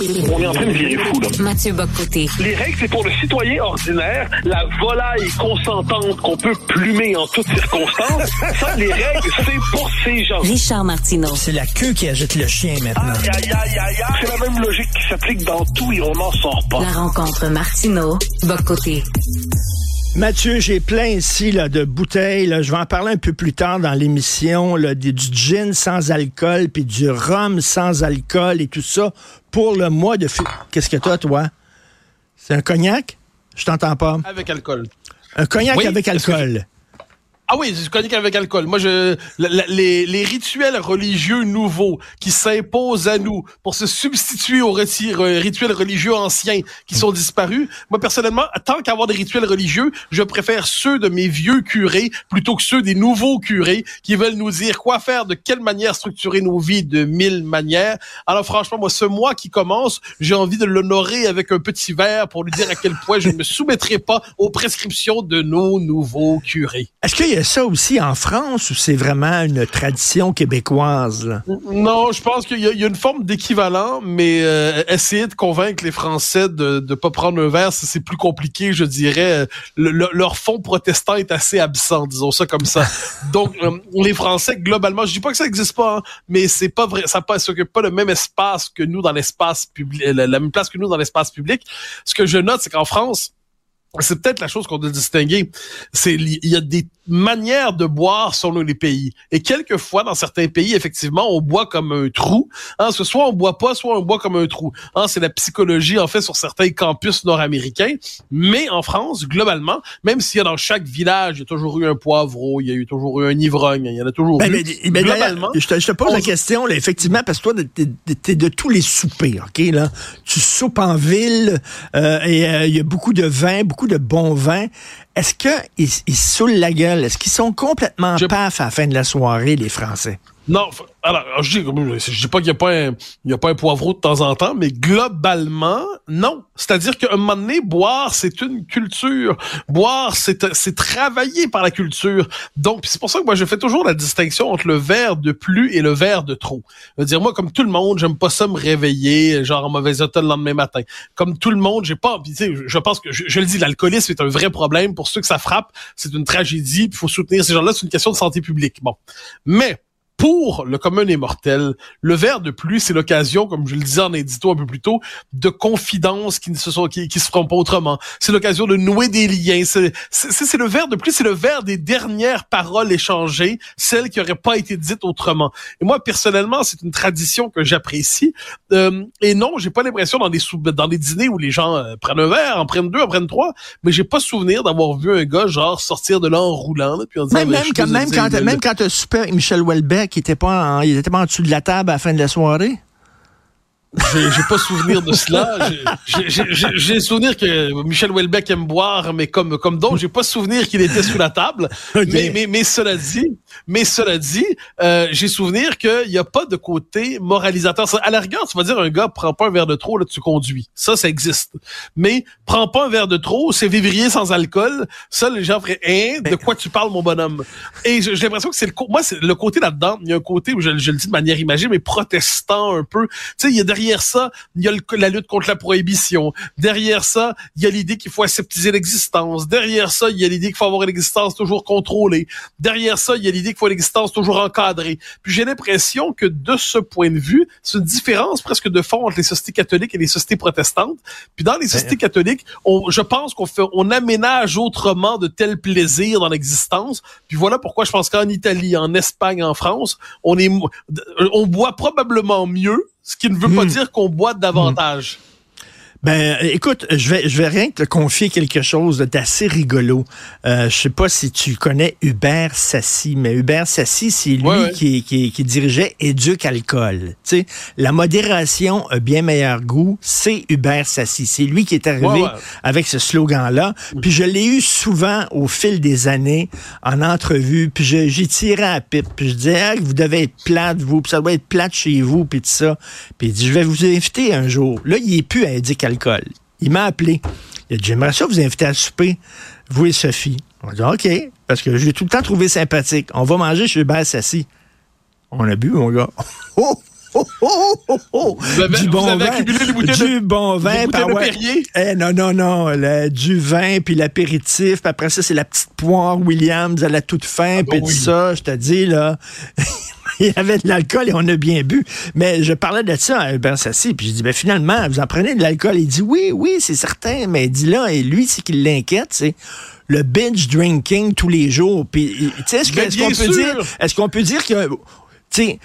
On est en train de virer fou, là. Mathieu Bocoté. Les règles, c'est pour le citoyen ordinaire, la volaille consentante qu'on peut plumer en toutes circonstances. Ça, les règles, c'est pour ces gens. Richard Martineau. C'est la queue qui agite le chien maintenant. Aïe, aïe, aïe, aïe, aïe. C'est la même logique qui s'applique dans tout et on n'en sort pas. La rencontre Martineau. Mathieu, j'ai plein ici là, de bouteilles. là. Je vais en parler un peu plus tard dans l'émission. Du gin sans alcool, puis du rhum sans alcool et tout ça pour le mois de février. Qu'est-ce que t'as, toi? C'est un cognac? Je t'entends pas. Avec alcool. Un cognac Oui, avec alcool. Ah oui, du cognac avec alcool. Moi, je la- les, les rituels religieux nouveaux qui s'imposent à nous pour se substituer aux euh, rituels religieux anciens qui sont disparus. Moi, personnellement, tant qu'avoir des rituels religieux, je préfère ceux de mes vieux curés plutôt que ceux des nouveaux curés qui veulent nous dire quoi faire, de quelle manière structurer nos vies de mille manières. Alors franchement, moi, ce mois qui commence, j'ai envie de l'honorer avec un petit verre pour lui dire à quel point je ne me soumettrai pas aux prescriptions de nos nouveaux curés. Est-ce qu'il a ça aussi en France ou c'est vraiment une tradition québécoise? là? Non, je pense qu'il y, a- il y a une forme d'équivalent, mais euh, essayer de convaincre les Français de ne pas prendre un verre, c'est plus compliqué, je dirais. Le- le- leur fond protestant est assez absent, disons ça comme ça. Donc, euh, les Français, globalement, je dis pas que ça n'existe pas, hein, mais c'est pas vrai, ça pas s'occupe pas le même espace que nous dans l'espace public, la, la même place que nous dans l'espace public. Ce que je note, c'est qu'en France, c'est peut-être la chose qu'on doit distinguer. C'est il y a des manières de boire selon les pays. Et quelquefois, dans certains pays, effectivement, on boit comme un trou. Hein, ce soit on boit pas, soit on boit comme un trou. Hein, c'est la psychologie, en fait, sur certains campus nord-américains. Mais en France, globalement, même s'il y a dans chaque village, il y a toujours eu un poivreau, il y a eu toujours eu un ivrogne, il y en a toujours Ben, eu. mais- ben, globalement, je te, je te pose on- la question, là, effectivement, parce que toi, t'es, t'es de tous les soupers, OK? Là? Tu soupes en ville euh, et euh, il y a beaucoup de vin, beaucoup de bons vins. Est-ce qu'ils ils se saoulent la gueule? Est-ce qu'ils sont complètement Je- paf à la fin de la soirée, les Français? Non, alors, je dis, je dis pas qu'il n'y a pas un, il y a pas un poivreau de temps en temps, mais globalement, non. C'est-à-dire qu'à un moment donné, boire, c'est une culture. Boire, c'est, c'est travailler par la culture. Donc, c'est pour ça que moi, je fais toujours la distinction entre le verre de plus et le verre de trop. Je veux dire, moi, comme tout le monde, j'aime pas ça me réveiller, genre en mauvais état le lendemain matin. Comme tout le monde, j'ai pas, tu sais, je- pense que, je, je le dis, l'alcoolisme est un vrai problème. Pour ceux que ça frappe, c'est une tragédie, il faut soutenir ces gens-là, c'est une question de santé publique. Bon. Mais, pour le commun des mortels, le verre de pluie, c'est l'occasion, comme je le disais en édito un peu plus tôt, de confidences qui ne se sont, qui, qui se feront pas autrement. C'est l'occasion de nouer des liens. C'est, le verre de pluie, c'est le verre des dernières paroles échangées, celles qui n'auraient pas été dites autrement. Et moi, personnellement, c'est une tradition que j'apprécie. Euh, et non, j'ai pas l'impression dans des sou- dans des dîners où les gens euh, prennent un verre, en prennent deux, en prennent trois, mais j'ai pas souvenir d'avoir vu un gars genre sortir de là en roulant, là, puis en disant, Même, Ben, même, quand, même, quand, même quand Michel Houellebecq, il était pas en, il était pas en dessous de la table à la fin de la soirée? J'ai pas souvenir de cela. J'ai- souvenir que Michel Houellebecq aime boire, mais comme comme d'autres, j'ai pas souvenir qu'il était sous la table. Mais mais cela dit, mais cela dit, euh, j'ai souvenir qu'il y a pas de côté moralisateur. À la rigueur, tu vas dire un gars prends pas un verre de trop, là tu conduis. Ça, ça existe. Mais prends pas un verre de trop, c'est vivrier sans alcool. Ça, les gens feraient hein, de quoi tu parles, mon bonhomme? Et j'ai l'impression que c'est le moi c'est le côté là-dedans. Il y a un côté où je, je le dis de manière imagée, mais protestant un peu. Tu sais, il y a derrière ça, il y a le- la lutte contre la prohibition. Derrière ça, il y a l'idée qu'il faut aseptiser l'existence. Derrière ça, il y a l'idée qu'il faut avoir une existence toujours contrôlée. Derrière ça, il y a l'idée qu'il faut une existence toujours encadrée. Puis j'ai l'impression que de ce point de vue, c'est une différence presque de fond entre les sociétés catholiques et les sociétés protestantes. Puis dans les sociétés catholiques, on, je pense qu'on fait, on aménage autrement de tels plaisirs dans l'existence. Puis voilà pourquoi je pense qu'en Italie, en Espagne, en France, on est, on boit probablement mieux, ce qui ne veut pas Hmm. dire qu'on boit davantage. Ben, écoute, je vais, je vais rien te confier quelque chose d'assez rigolo. Euh, je sais pas si tu connais Hubert Sassi, mais Hubert Sassi, c'est lui Ouais, ouais. Qui, qui, qui dirigeait Éduc Alcool. Tu sais, la modération a bien meilleur goût, c'est Hubert Sassi. C'est lui qui est arrivé Ouais, avec ce slogan-là. Puis je l'ai eu souvent au fil des années en entrevue, puis j'y tirais à la pipe, puis je disais, Ah, vous devez être plate, vous, puis ça doit être plate chez vous, puis tout ça. Puis il dit, je vais vous inviter un jour. Là, il est plus à Éduc Il m'a appelé. Il a dit, j'aimerais ça vous inviter à souper, vous et Sophie. On a dit, OK, parce que j'ai tout le temps trouvé sympathique. On va manger chez Hubert Sassi. On a bu, mon gars. Oh! oh, oh, oh, oh. Vous avez, du vous bon avez vin, accumulé les bouteilles du de, bon vin, ouais. Eh, non, non, non, le- du vin, puis l'apéritif, puis après ça, c'est la petite poire Williams à la toute fin, Ah, puis tout oui. ça, je te dis, là... Il y avait de l'alcool et on a bien bu. Mais je parlais de ça à Albert Sassi, puis je dis, ben finalement, vous en prenez de l'alcool. Il dit, oui, oui, c'est certain. Mais il dit là, et lui, c'est qui l'inquiète, c'est le binge drinking tous les jours. Puis, tu sais, est-ce qu'on peut dire, est-ce qu'on peut dire que c'est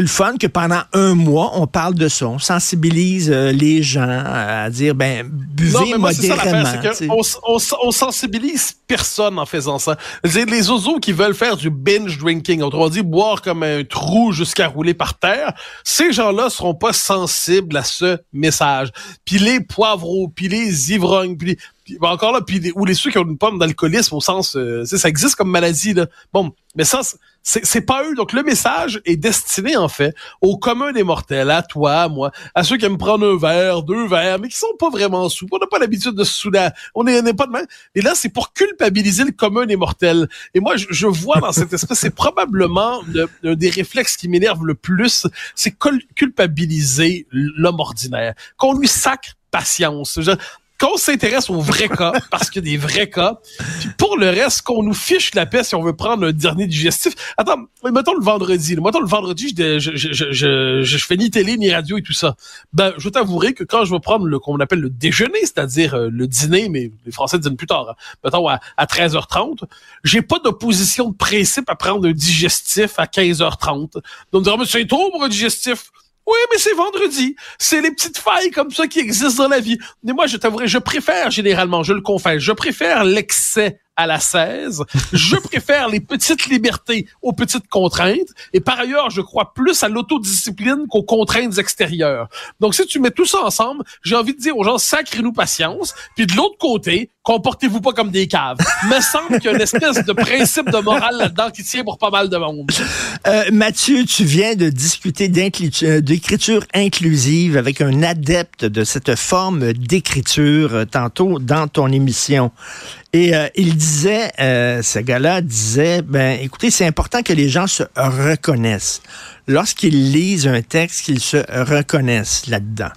le fun que pendant un mois, on parle de ça. On sensibilise euh, les gens à dire, ben, buvez Non, mais moi, c'est ça modérément. s- on, on sensibilise personne en faisant ça. Les oiseaux qui veulent faire du binge drinking, autrement dit, boire comme un trou jusqu'à rouler par terre. Ces gens-là seront pas sensibles à ce message. Puis les poivreaux, puis les ivrognes, puis, les- puis ben, encore là, puis ou les ceux qui ont une pomme d'alcoolisme au sens, euh, ça existe comme maladie là. Bon, mais ça, c'est pas eux. Donc le message est destiné en fait au commun des mortels, à toi, moi, à ceux qui aiment prendre un verre, deux verres, mais qui sont pas vraiment sous. On n'a pas l'habitude de se saouler. On n'est pas de même. Et là, c'est pour culpabiliser le commun des mortels. Et moi, je, je vois dans cette espèce, c'est probablement le- un des réflexes qui m'énerve le plus, c'est cul- culpabiliser l'homme ordinaire. Qu'on lui sacre patience. Qu'on s'intéresse aux vrais cas, parce qu'il y a des vrais cas. Puis pour le reste, qu'on nous fiche la paix si on veut prendre un dernier digestif. Attends, mettons le vendredi. Mettons le vendredi, je, je, je, je, fais ni télé, ni radio et tout ça. Ben, je t'avouerai que quand je vais prendre le qu'on appelle le déjeuner, c'est-à-dire euh, le dîner, mais les Français dînent plus tard, hein, mettons à, à 13h30, j'ai pas d'opposition de principe à prendre un digestif à 15h30. Donc, on me dira, mais c'est trop pour un digestif. Oui, mais c'est vendredi. C'est les petites failles comme ça qui existent dans la vie. Mais moi, je t'avouerai, je préfère généralement, je le confesse, je préfère l'excès à la 16. Je préfère les petites libertés aux petites contraintes. Et par ailleurs, je crois plus à l'autodiscipline qu'aux contraintes extérieures. Donc, si tu mets tout ça ensemble, j'ai envie de dire aux gens, sacrez-nous patience. Puis de l'autre côté, comportez-vous pas comme des caves. Me semble qu'il y a une espèce de principe de morale là-dedans qui tient pour pas mal de monde. Euh, Mathieu, tu viens de discuter euh, d'écriture inclusive avec un adepte de cette forme d'écriture euh, tantôt dans ton émission. Et il disait, ce gars-là disait, ben écoutez, c'est important que les gens se reconnaissent. Lorsqu'ils lisent un texte, qu'ils se reconnaissent là-dedans.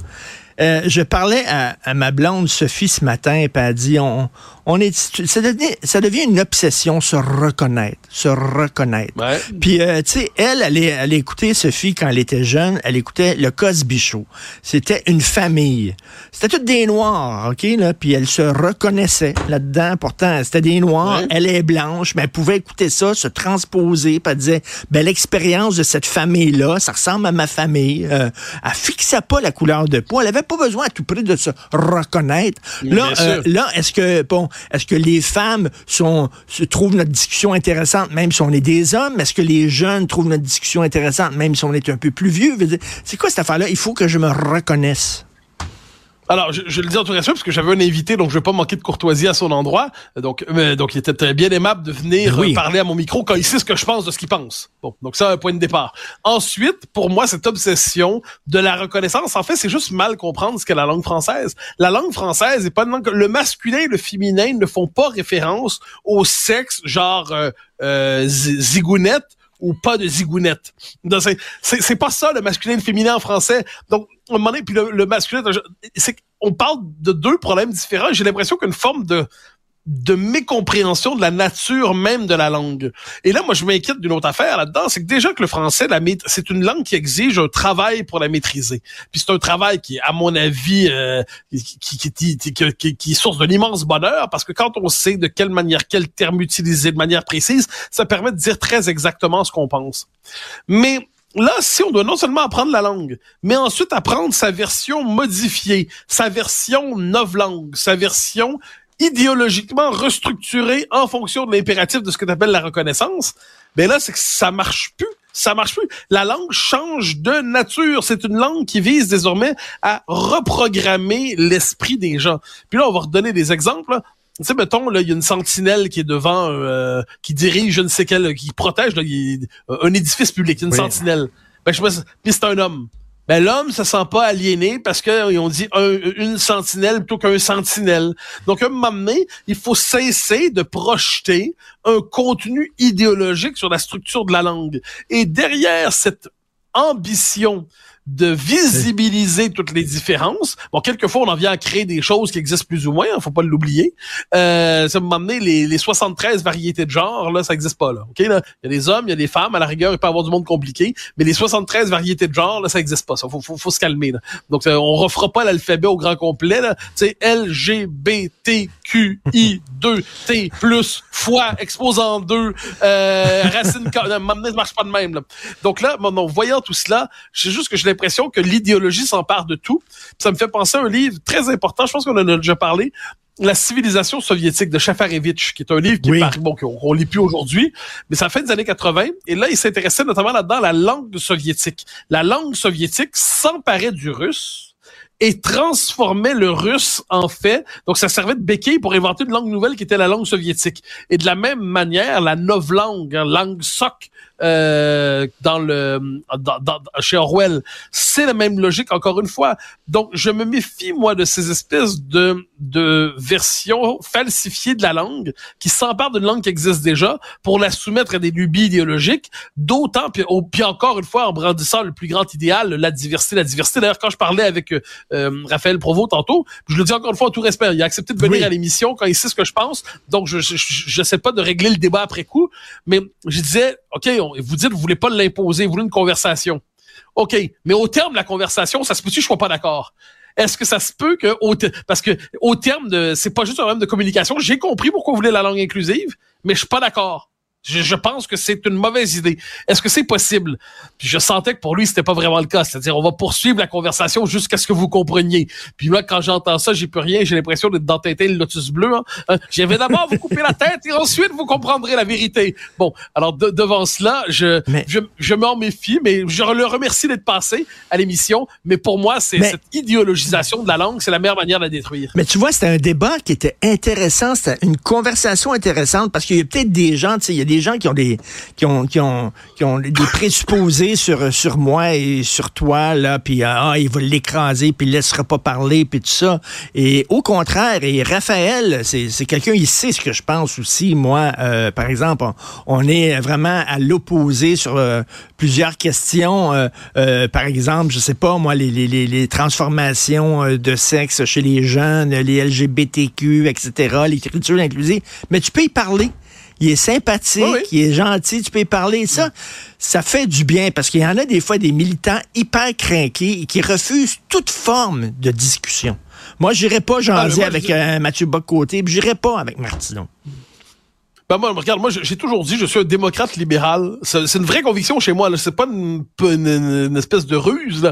Euh, je parlais à, ma blonde Sophie ce matin, et elle a dit, on, on est, ça devient, ça devient une obsession, se reconnaître, se reconnaître. Ouais. Puis, euh, tu sais, elle, elle, elle écoutait, Sophie, quand elle était jeune, elle écoutait le Cosby Show. C'était une famille. C'était toutes des Noirs, OK, là, puis elle se reconnaissait là-dedans. Pourtant, c'était des Noirs, Ouais. elle est blanche, mais elle pouvait écouter ça, se transposer, puis elle disait, ben, l'expérience de cette famille-là, ça ressemble à ma famille. Euh, elle fixait pas la couleur de peau. Elle avait pas besoin à tout prix de se reconnaître. Là, euh, là, est-ce que bon, est-ce que les femmes se trouvent notre discussion intéressante même si on est des hommes? Est-ce que les jeunes trouvent notre discussion intéressante même si on est un peu plus vieux? C'est quoi cette affaire-là? Il faut que je me reconnaisse. Alors, je, je le dis en tout respect parce que j'avais un invité, donc je vais pas manquer de courtoisie à son endroit. Donc, euh, donc il était très bien aimable de venir Oui. euh, parler à mon micro quand il sait ce que je pense de ce qu'il pense. Bon, donc ça, un point de départ. Ensuite, pour moi, cette obsession de la reconnaissance, en fait, c'est juste mal comprendre ce qu'est la langue française. La langue française est pas une langue. Le masculin et le féminin ne font pas référence au sexe, genre euh, euh, zi- zigounette ou pas de zigounette. C'est pas ça le masculin et le féminin en français. Donc, moment donné, puis le, le masculin, qu'on parle de deux problèmes différents. J'ai l'impression qu'une forme de de mécompréhension de la nature même de la langue. Et là, moi, je m'inquiète d'une autre affaire là-dedans, c'est que déjà que le français, la c'est une langue qui exige un travail pour la maîtriser. Puis c'est un travail qui, à mon avis, euh, qui, qui- qui- qui est source de l'immense bonheur, parce que quand on sait de quelle manière, quel terme utiliser de manière précise, ça permet de dire très exactement ce qu'on pense. Mais Là, si on doit non seulement apprendre la langue, mais ensuite apprendre sa version modifiée, sa version novlangue, sa version idéologiquement restructurée en fonction de l'impératif de ce que tu appelles la reconnaissance, ben là, c'est que ça marche plus. Ça marche plus. La langue change de nature. C'est une langue qui vise désormais à reprogrammer l'esprit des gens. Puis là, on va redonner des exemples. Tu sais, mettons, là, il y a une sentinelle qui est devant, euh, qui dirige je ne sais quel, qui protège là, il- un édifice public, une Oui. sentinelle. Ben, je sais pas, puis c'est un homme. Ben, l'homme se sent pas aliéné parce qu'ils ont dit un- une sentinelle plutôt qu'un sentinelle. Donc, à un moment donné, il faut cesser de projeter un contenu idéologique sur la structure de la langue. Et derrière cette ambition de visibiliser toutes les différences. Bon, quelquefois, on en vient à créer des choses qui existent plus ou moins, hein, faut pas l'oublier. Euh, ça m'a amené les, les 73 variétés de genre, là, ça existe pas. OK? Il y a des hommes, il y a des femmes, à la rigueur, il peut y avoir du monde compliqué, mais les 73 variétés de genre, là, ça existe pas, ça. Faut, faut, faut se calmer, là. Donc, on refera pas l'alphabet au grand complet, là. Tu sais, L, G, B, T, Q, I, 2, T, plus, fois, exposant 2, euh, racine, m'amener, ça marche pas de même, là. Donc là, bon, voyant tout cela, c'est juste que je l'impression que l'idéologie s'empare de tout. ça me fait penser à un livre très important, je pense qu'on en a déjà parlé, la civilisation soviétique de Chafarevitch, qui est un livre qui est bon, qu'on lit plus aujourd'hui, mais ça fait des années 80. Et là, il s'intéressait notamment là-dedans à la langue soviétique. La langue soviétique s'emparait du russe et transformait le russe en fait. Donc, ça servait de béquille pour inventer une langue nouvelle qui était la langue soviétique. Et de la même manière, la novlangue, hein, langue soc, euh, dans le dans, dans, chez Orwell. C'est la même logique encore une fois. Donc je me méfie moi de ces espèces de de versions falsifiées de la langue qui s'emparent d'une langue qui existe déjà pour la soumettre à des lubies idéologiques. D'autant puis, puis encore une fois en brandissant le plus grand idéal, la diversité, la diversité. D'ailleurs quand je parlais avec euh, Raphaël Provost tantôt, je le dis encore une fois en tout respect, il a accepté de venir à l'émission quand il sait ce que je pense. Donc je je sais pas de régler le débat après coup, mais je disais OK, vous dites, vous voulez pas l'imposer, vous voulez une conversation. OK, mais au terme de la conversation, ça se peut-tu que je sois pas d'accord? Est-ce que ça se peut que, au parce que au terme de, c'est pas juste un problème de communication, j'ai compris pourquoi vous voulez la langue inclusive, mais je suis pas d'accord. Je, je, pense que c'est une mauvaise idée. Est-ce que c'est possible? Puis je sentais que pour lui, c'était pas vraiment le cas. C'est-à-dire, on va poursuivre la conversation jusqu'à ce que vous compreniez. Puis moi, quand j'entends ça, j'ai plus rien. J'ai l'impression d'être dans Tintin le lotus bleu. Hein. hein J'avais d'abord vous couper la tête et ensuite vous comprendrez la vérité. Bon, alors devant cela, je, je, je m'en méfie, mais je le remercie d'être passé à l'émission. Mais pour moi, c'est cette idéologisation de la langue, c'est la meilleure manière de la détruire. Mais tu vois, c'était un débat qui était intéressant. C'était une conversation intéressante parce qu'il y a peut-être des gens, tu sais, il y a des gens qui ont des qui ont qui ont qui ont des présupposés sur sur moi et sur toi là, puis euh, ah il va l'écraser puis il laissera pas parler puis tout ça. Et au contraire, et Raphaël, c'est quelqu'un il sait ce que je pense aussi. Moi, euh, par exemple, on, est vraiment à l'opposé sur euh, plusieurs questions. par exemple, je sais pas moi les les, les transformations de sexe chez les jeunes, les LGBTQ, etc. L'écriture inclusive. Mais tu peux y parler il est sympathique, il est gentil, tu peux y parler. Ça, ça fait du bien parce qu'il y en a des fois des militants hyper craqués qui refusent toute forme de discussion. Moi, j'irai pas jaser ah, avec euh, Mathieu Bock-Côté, puis j'irai pas avec Martineau. Ben moi, regarde, moi, j'ai toujours dit, je suis un démocrate libéral. C'est une vraie conviction chez moi. C'est pas une, une, espèce de ruse.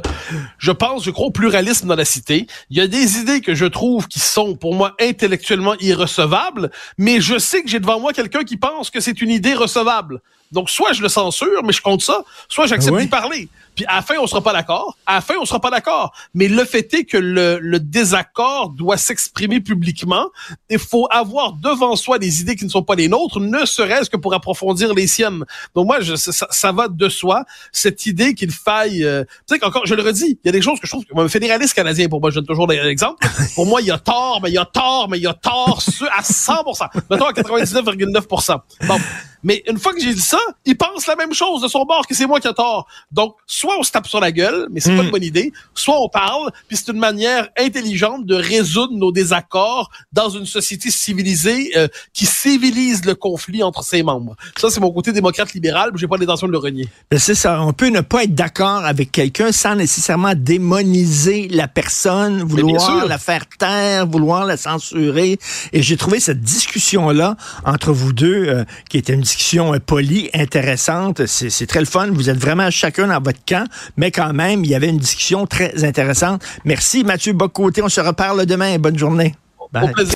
Je pense, je crois au pluralisme dans la cité. Il y a des idées que je trouve qui sont, pour moi, intellectuellement irrecevables, mais je sais que j'ai devant moi quelqu'un qui pense que c'est une idée recevable. Donc, soit je le censure, mais je compte ça, soit j'accepte d'y parler. Puis à la fin, on sera pas d'accord. À la fin, on sera pas d'accord. Mais le fait est que le, le désaccord doit s'exprimer publiquement. Il faut avoir devant soi des idées qui ne sont pas les nôtres, ne serait-ce que pour approfondir les siennes. Donc moi, je, ça, ça, va de soi. Cette idée qu'il faille... Euh, tu sais qu'encore, je le redis, il y a des choses que je trouve... Un fédéraliste canadien, pour moi, je donne toujours l'exemple. Pour moi, il y a tort, mais il y a tort, mais il y a tort à 100%. Mettons à 99,9%. Bon. Mais une fois que j'ai dit ça, il pense la même chose de son bord que c'est moi qui ai tort. Donc, soit on se tape sur la gueule, mais c'est pas une hmm. bonne idée, soit on parle, puis c'est une manière intelligente de résoudre nos désaccords dans une société civilisée euh, qui civilise le conflit entre ses membres. Ça, c'est mon côté démocrate libéral, mais j'ai pas l'intention de le renier. C'est ça. On peut ne pas être d'accord avec quelqu'un sans nécessairement démoniser la personne, vouloir la faire taire, vouloir la censurer. Et j'ai trouvé cette discussion-là entre vous deux, euh, qui était une discussion euh, polie, intéressante. C'est très le fun. Vous êtes vraiment chacun dans votre camp, mais quand même, il y avait une discussion très intéressante. Merci Mathieu Bocoté. On se reparle demain. Bonne journée. Bye.